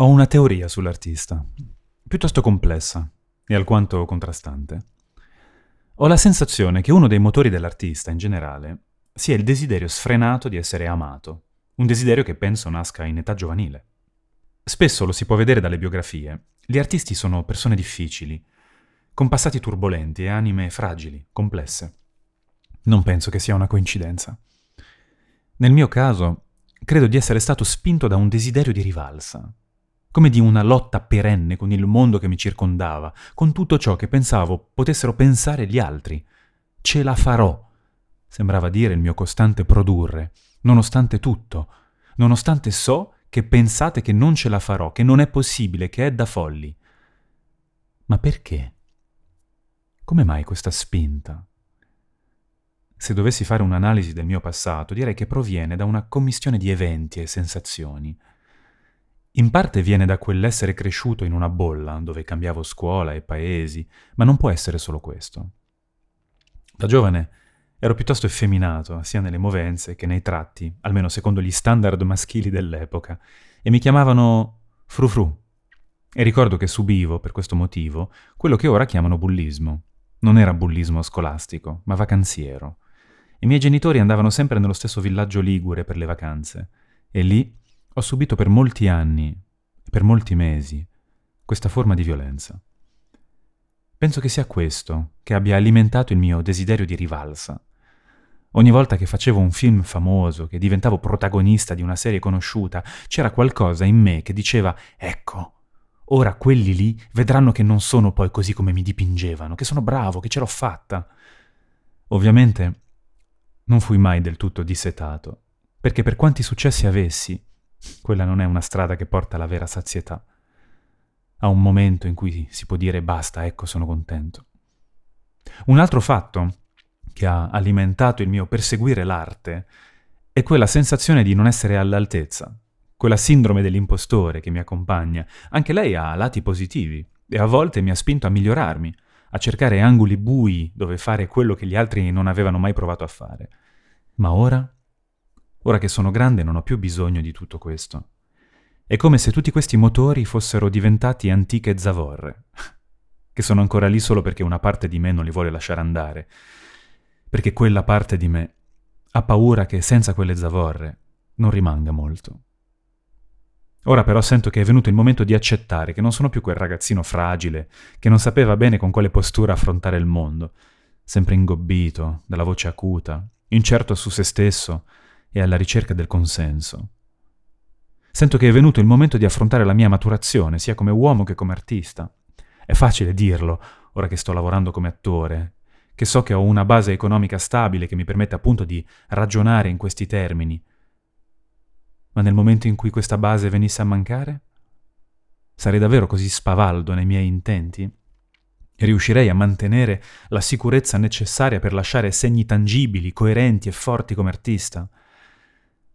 Ho una teoria sull'artista, piuttosto complessa e alquanto contrastante. Ho la sensazione che uno dei motori dell'artista in generale sia il desiderio sfrenato di essere amato, un desiderio che penso nasca in età giovanile. Spesso lo si può vedere dalle biografie. Gli artisti sono persone difficili, con passati turbolenti e anime fragili, complesse. Non penso che sia una coincidenza. Nel mio caso, credo di essere stato spinto da un desiderio di rivalsa, come di una lotta perenne con il mondo che mi circondava, con tutto ciò che pensavo potessero pensare gli altri. Ce la farò, sembrava dire il mio costante produrre, nonostante tutto, nonostante so che pensate che non ce la farò, che non è possibile, che è da folli. Ma perché? Come mai questa spinta? Se dovessi fare un'analisi del mio passato, direi che proviene da una commistione di eventi e sensazioni in parte viene da quell'essere cresciuto in una bolla, dove cambiavo scuola e paesi, ma non può essere solo questo. Da giovane ero piuttosto effeminato, sia nelle movenze che nei tratti, almeno secondo gli standard maschili dell'epoca, e mi chiamavano frufru. E ricordo che subivo, per questo motivo, quello che ora chiamano bullismo. Non era bullismo scolastico, ma vacanziero. I miei genitori andavano sempre nello stesso villaggio ligure per le vacanze, e lì ho subito per molti anni, per molti mesi, questa forma di violenza. Penso che sia questo che abbia alimentato il mio desiderio di rivalsa. Ogni volta che facevo un film famoso, che diventavo protagonista di una serie conosciuta, c'era qualcosa in me che diceva ecco, ora quelli lì vedranno che non sono poi così come mi dipingevano, che sono bravo, che ce l'ho fatta. Ovviamente non fui mai del tutto dissetato, perché per quanti successi avessi, quella non è una strada che porta alla vera sazietà. A un momento in cui si può dire basta, ecco sono contento. Un altro fatto che ha alimentato il mio perseguire l'arte è quella sensazione di non essere all'altezza, quella sindrome dell'impostore che mi accompagna. Anche lei ha lati positivi e a volte mi ha spinto a migliorarmi, a cercare angoli bui dove fare quello che gli altri non avevano mai provato a fare. Ma ora Ora che sono grande non ho più bisogno di tutto questo. È come se tutti questi motori fossero diventati antiche zavorre, che sono ancora lì solo perché una parte di me non li vuole lasciare andare, perché quella parte di me ha paura che senza quelle zavorre non rimanga molto. Ora però sento che è venuto il momento di accettare che non sono più quel ragazzino fragile, che non sapeva bene con quale postura affrontare il mondo, sempre ingobbito, dalla voce acuta, incerto su se stesso, e alla ricerca del consenso. Sento che è venuto il momento di affrontare la mia maturazione, sia come uomo che come artista. È facile dirlo, ora che sto lavorando come attore, che so che ho una base economica stabile che mi permette appunto di ragionare in questi termini. Ma nel momento in cui questa base venisse a mancare? Sarei davvero così spavaldo nei miei intenti? E riuscirei a mantenere la sicurezza necessaria per lasciare segni tangibili, coerenti e forti come artista?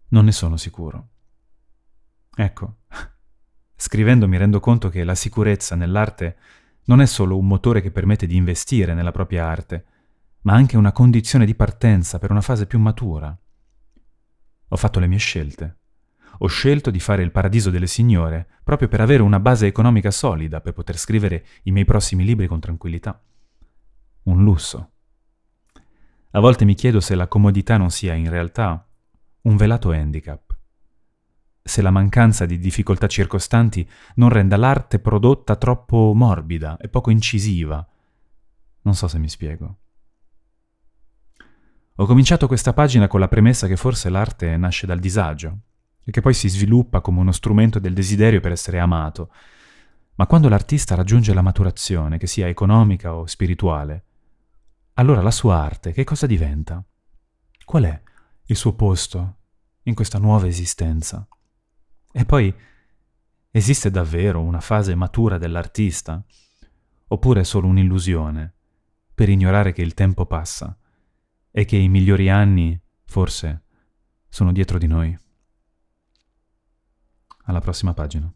Non ne sono sicuro. Ecco, scrivendo mi rendo conto che la sicurezza nell'arte non è solo un motore che permette di investire nella propria arte, ma anche una condizione di partenza per una fase più matura. Ho fatto le mie scelte. Ho scelto di fare il paradiso delle signore proprio per avere una base economica solida per poter scrivere i miei prossimi libri con tranquillità. Un lusso. A volte mi chiedo se la comodità non sia in realtà un velato handicap. Se la mancanza di difficoltà circostanti non renda l'arte prodotta troppo morbida e poco incisiva. Non so se mi spiego. Ho cominciato questa pagina con la premessa che forse l'arte nasce dal disagio e che poi si sviluppa come uno strumento del desiderio per essere amato. Ma quando l'artista raggiunge la maturazione, che sia economica o spirituale, allora la sua arte che cosa diventa? Qual è il suo posto in questa nuova esistenza. E poi esiste davvero una fase matura dell'artista? Oppure è solo un'illusione per ignorare che il tempo passa e che i migliori anni, forse, sono dietro di noi? Alla prossima pagina.